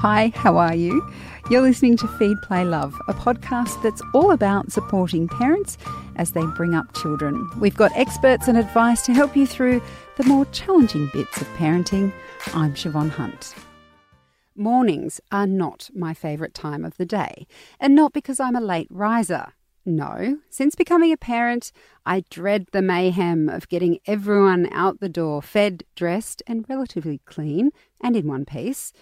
Hi, how are you? You're listening to Feed Play Love, a podcast that's all about supporting parents as they bring up children. We've got experts and advice to help you through the more challenging bits of parenting. I'm Siobhan Hunt. Mornings are not my favourite time of the day, and not because I'm a late riser. No, since becoming a parent, I dread the mayhem of getting everyone out the door fed, dressed, and relatively clean and in one piece.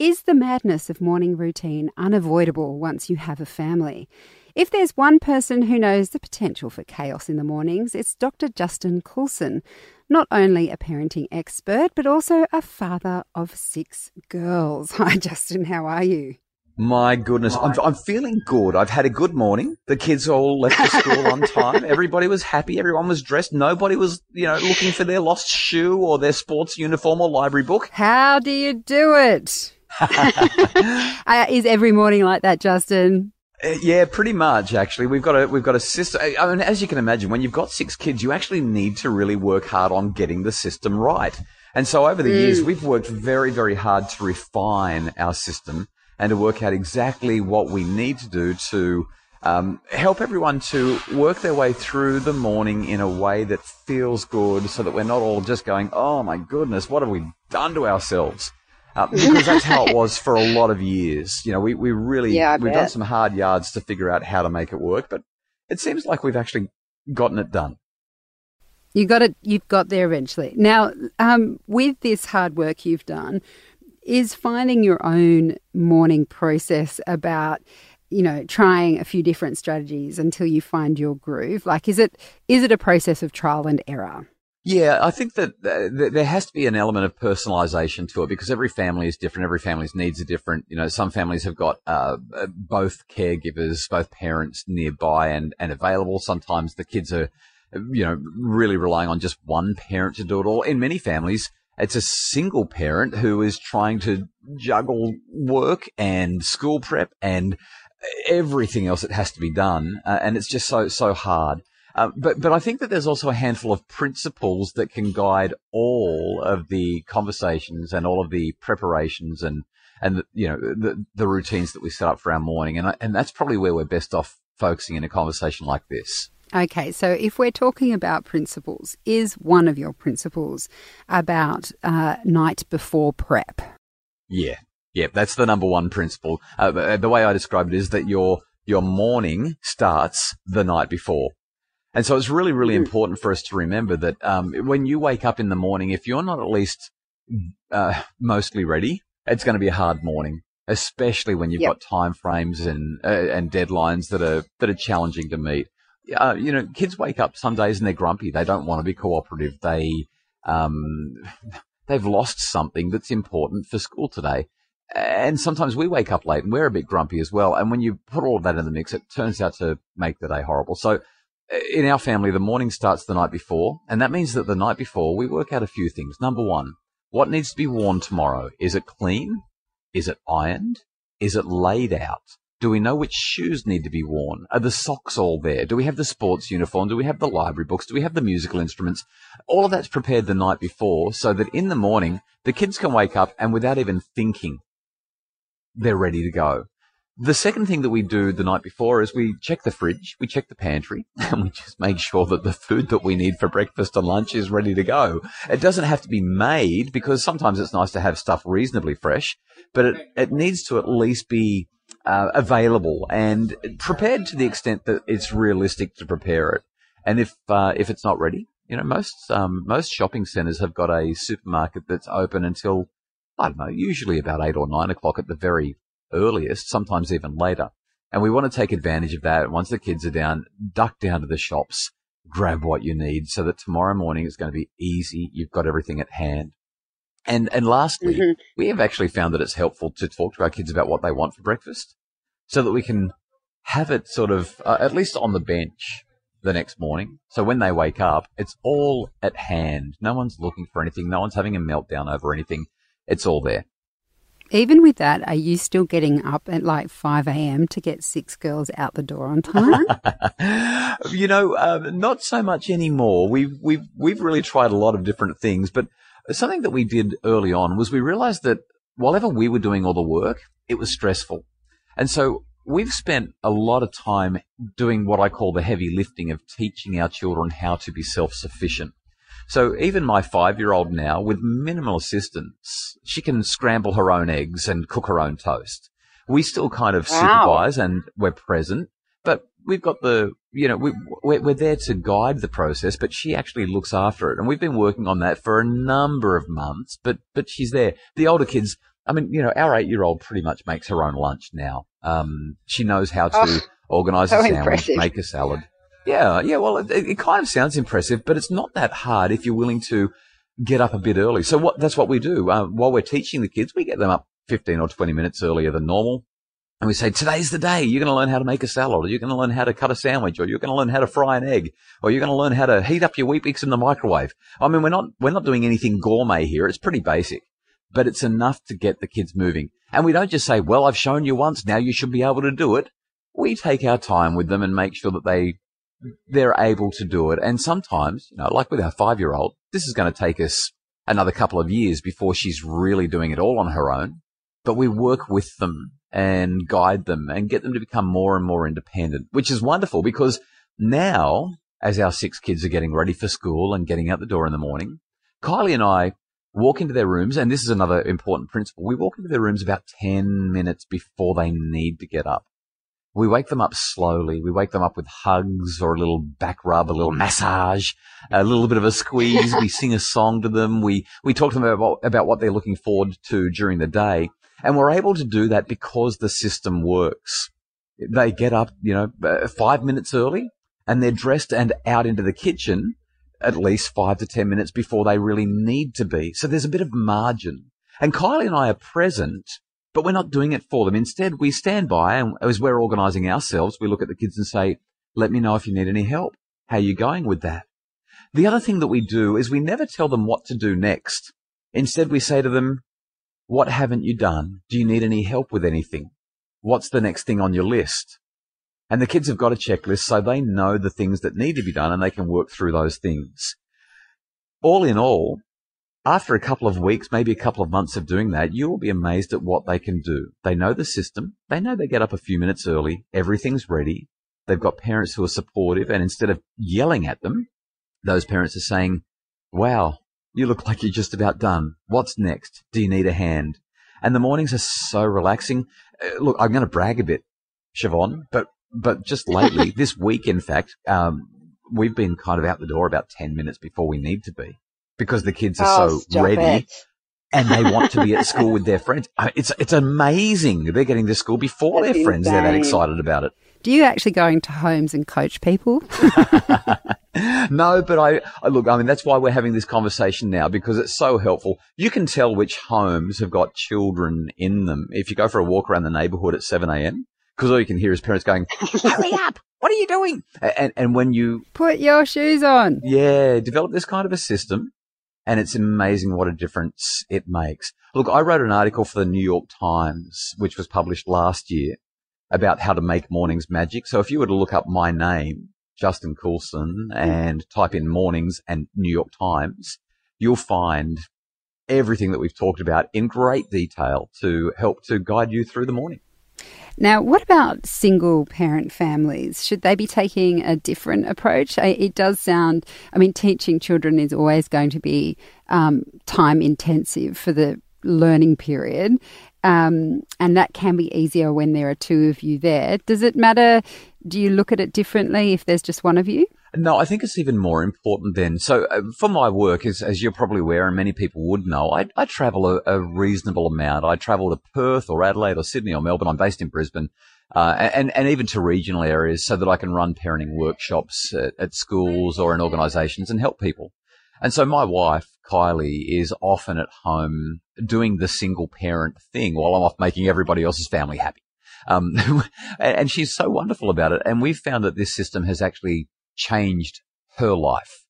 Is the madness of morning routine unavoidable once you have a family? If there's one person who knows the potential for chaos in the mornings, it's Dr. Justin Coulson, not only a parenting expert, but also a father of six girls. Hi, Justin, how are you? My goodness, I'm, I'm feeling good. I've had a good morning. The kids all left the school on time. Everybody was happy. Everyone was dressed. Nobody was, you know, looking for their lost shoe or their sports uniform or library book. How do you do it? uh, is every morning like that, Justin? Uh, yeah, pretty much. Actually, we've got a we've got a system. I mean, as you can imagine, when you've got six kids, you actually need to really work hard on getting the system right. And so, over the mm. years, we've worked very, very hard to refine our system and to work out exactly what we need to do to um, help everyone to work their way through the morning in a way that feels good so that we're not all just going, oh my goodness, what have we done to ourselves? Uh, because that's how it was for a lot of years. You know, we, we really, yeah, we've bet. done some hard yards to figure out how to make it work, but it seems like we've actually gotten it done. You got it. You've got there eventually. Now, um, with this hard work you've done, is finding your own morning process about you know trying a few different strategies until you find your groove like is it is it a process of trial and error yeah, I think that uh, there has to be an element of personalization to it because every family is different. Every family's needs are different. You know, some families have got uh, uh, both caregivers, both parents nearby and, and available. Sometimes the kids are, you know, really relying on just one parent to do it all. In many families, it's a single parent who is trying to juggle work and school prep and everything else that has to be done. Uh, and it's just so, so hard. Uh, but, but I think that there's also a handful of principles that can guide all of the conversations and all of the preparations and, and the, you know, the, the routines that we set up for our morning. And, I, and that's probably where we're best off focusing in a conversation like this. Okay, so if we're talking about principles, is one of your principles about uh, night before prep? Yeah, yeah, that's the number one principle. Uh, the way I describe it is that your your morning starts the night before. And so it's really, really mm-hmm. important for us to remember that um, when you wake up in the morning, if you're not at least uh, mostly ready, it's going to be a hard morning, especially when you've yep. got time frames and uh, and deadlines that are that are challenging to meet uh, you know, kids wake up some days and they're grumpy. They don't want to be cooperative. They, um, they've lost something that's important for school today. And sometimes we wake up late and we're a bit grumpy as well. And when you put all of that in the mix, it turns out to make the day horrible. So in our family, the morning starts the night before. And that means that the night before we work out a few things. Number one, what needs to be worn tomorrow? Is it clean? Is it ironed? Is it laid out? Do we know which shoes need to be worn? Are the socks all there? Do we have the sports uniform? Do we have the library books? Do we have the musical instruments? All of that's prepared the night before so that in the morning, the kids can wake up and without even thinking, they're ready to go. The second thing that we do the night before is we check the fridge, we check the pantry, and we just make sure that the food that we need for breakfast and lunch is ready to go. It doesn't have to be made because sometimes it's nice to have stuff reasonably fresh, but it, it needs to at least be uh, available and prepared to the extent that it's realistic to prepare it. And if uh, if it's not ready, you know, most um, most shopping centres have got a supermarket that's open until I don't know, usually about eight or nine o'clock at the very earliest, sometimes even later. And we want to take advantage of that. Once the kids are down, duck down to the shops, grab what you need, so that tomorrow morning is going to be easy. You've got everything at hand. And and lastly, mm-hmm. we have actually found that it's helpful to talk to our kids about what they want for breakfast, so that we can have it sort of uh, at least on the bench the next morning. So when they wake up, it's all at hand. No one's looking for anything. No one's having a meltdown over anything. It's all there. Even with that, are you still getting up at like 5 a.m. to get six girls out the door on time? you know, uh, not so much anymore. We've, we've, we've really tried a lot of different things, but something that we did early on was we realized that while we were doing all the work, it was stressful. And so we've spent a lot of time doing what I call the heavy lifting of teaching our children how to be self-sufficient. So even my five-year-old now, with minimal assistance, she can scramble her own eggs and cook her own toast. We still kind of wow. supervise and we're present, but we've got the, you know, we, we're, we're there to guide the process, but she actually looks after it. And we've been working on that for a number of months, but, but she's there. The older kids, I mean, you know, our eight year old pretty much makes her own lunch now. Um, she knows how to oh, organize so a sandwich, impressive. make a salad. Yeah, yeah. Well, it, it, kind of sounds impressive, but it's not that hard if you're willing to get up a bit early. So what, that's what we do. Uh, while we're teaching the kids, we get them up 15 or 20 minutes earlier than normal. And we say, today's the day. You're going to learn how to make a salad, or you're going to learn how to cut a sandwich, or you're going to learn how to fry an egg, or you're going to learn how to heat up your Weet-Bix in the microwave. I mean, we're not, we're not doing anything gourmet here. It's pretty basic, but it's enough to get the kids moving. And we don't just say, well, I've shown you once. Now you should be able to do it. We take our time with them and make sure that they, they're able to do it. And sometimes, you know, like with our five year old, this is going to take us another couple of years before she's really doing it all on her own. But we work with them and guide them and get them to become more and more independent, which is wonderful because now, as our six kids are getting ready for school and getting out the door in the morning, Kylie and I walk into their rooms, and this is another important principle. We walk into their rooms about 10 minutes before they need to get up. We wake them up slowly. We wake them up with hugs or a little back rub, a little massage, a little bit of a squeeze. we sing a song to them. We, we talk to them about, about what they're looking forward to during the day. And we're able to do that because the system works. They get up, you know, uh, five minutes early and they're dressed and out into the kitchen at least five to 10 minutes before they really need to be. So there's a bit of margin. And Kylie and I are present, but we're not doing it for them. Instead, we stand by and as we're organizing ourselves, we look at the kids and say, let me know if you need any help. How are you going with that? The other thing that we do is we never tell them what to do next. Instead, we say to them, what haven't you done? Do you need any help with anything? What's the next thing on your list? And the kids have got a checklist so they know the things that need to be done and they can work through those things. All in all, after a couple of weeks, maybe a couple of months of doing that, you will be amazed at what they can do. They know the system. They know they get up a few minutes early. Everything's ready. They've got parents who are supportive. And instead of yelling at them, those parents are saying, wow, you look like you're just about done. What's next? Do you need a hand? And the mornings are so relaxing. Uh, look, I'm going to brag a bit, Siobhan, but, but just lately, this week, in fact, um, we've been kind of out the door about 10 minutes before we need to be because the kids are oh, so ready. It. and they want to be at school with their friends. It's it's amazing. They're getting to school before That's their friends. Insane. They're that excited about it. Do you actually go into homes and coach people? no, but I, I, look, I mean, that's why we're having this conversation now because it's so helpful. You can tell which homes have got children in them if you go for a walk around the neighborhood at 7 a.m. because all you can hear is parents going, hurry up. What are you doing? And, and when you put your shoes on, yeah, develop this kind of a system and it's amazing what a difference it makes. Look, I wrote an article for the New York Times, which was published last year about how to make mornings magic. So if you were to look up my name, Justin Coulson, hmm. and type in mornings and New York Times, you'll find everything that we've talked about in great detail to help to guide you through the morning. Now, what about single parent families? Should they be taking a different approach? It does sound, I mean, teaching children is always going to be um, time intensive for the learning period. Um, and that can be easier when there are two of you there. Does it matter? Do you look at it differently if there's just one of you? No, I think it's even more important then. So, uh, for my work, as, as you're probably aware, and many people would know, I, I travel a, a, reasonable amount. I travel to Perth or Adelaide or Sydney or Melbourne. I'm based in Brisbane, uh, and and even to regional areas, so that I can run parenting workshops at, at schools or in organisations and help people. And so my wife, Kylie, is often at home doing the single parent thing while I'm off making everybody else's family happy. Um, and she's so wonderful about it. And we've found that this system has actually changed her life.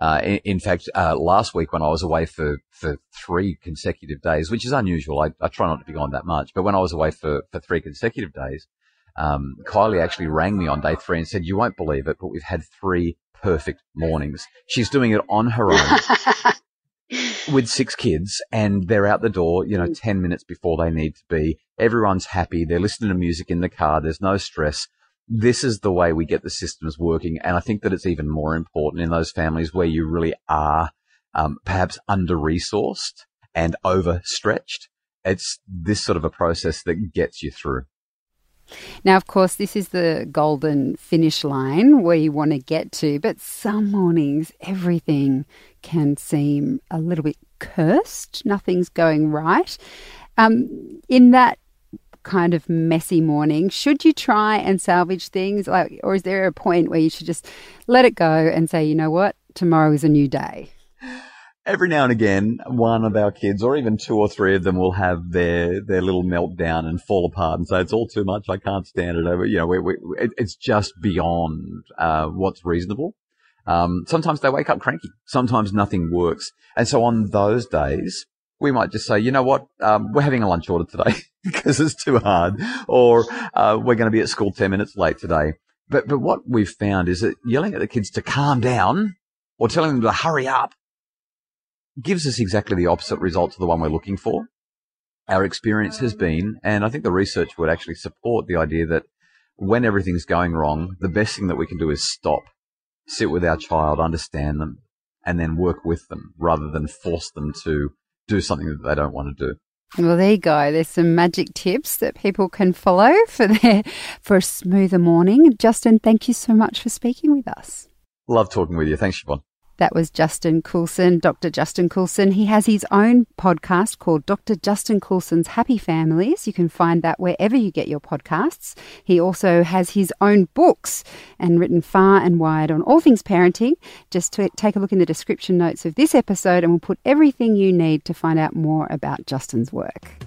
Uh, in, in, fact, uh, last week when I was away for, for three consecutive days, which is unusual, I, I, try not to be gone that much, but when I was away for, for three consecutive days, um, Kylie actually rang me on day three and said, you won't believe it, but we've had three perfect mornings. She's doing it on her own. with six kids and they're out the door, you know, Mm. 10 minutes before they need to be. Everyone's happy. They're listening to music in the car. There's no stress. This is the way we get the systems working. And I think that it's even more important in those families where you really are um, perhaps under resourced and overstretched. It's this sort of a process that gets you through. Now, of course, this is the golden finish line where you want to get to, but some mornings everything can seem a little bit cursed. Nothing's going right. Um, in that kind of messy morning, should you try and salvage things, like, or is there a point where you should just let it go and say, you know what, tomorrow is a new day? every now and again, one of our kids, or even two or three of them, will have their their little meltdown and fall apart and say it's all too much. I can't stand it. Over, you know, we, we, it, it's just beyond uh, what's reasonable. Um, sometimes they wake up cranky. Sometimes nothing works, and so on those days, we might just say, you know what, um, we're having a lunch order today because it's too hard, or uh, we're going to be at school ten minutes late today. But but what we've found is that yelling at the kids to calm down or telling them to hurry up gives us exactly the opposite result to the one we're looking for. Our experience has been, and I think the research would actually support the idea that when everything's going wrong, the best thing that we can do is stop, sit with our child, understand them, and then work with them rather than force them to do something that they don't want to do. Well, there you go. There's some magic tips that people can follow for their for a smoother morning. Justin, thank you so much for speaking with us. Love talking with you. Thanks, Siobhan. That was Justin Coulson, Dr. Justin Coulson. He has his own podcast called Dr. Justin Coulson's Happy Families. You can find that wherever you get your podcasts. He also has his own books and written far and wide on all things parenting. Just to take a look in the description notes of this episode, and we'll put everything you need to find out more about Justin's work.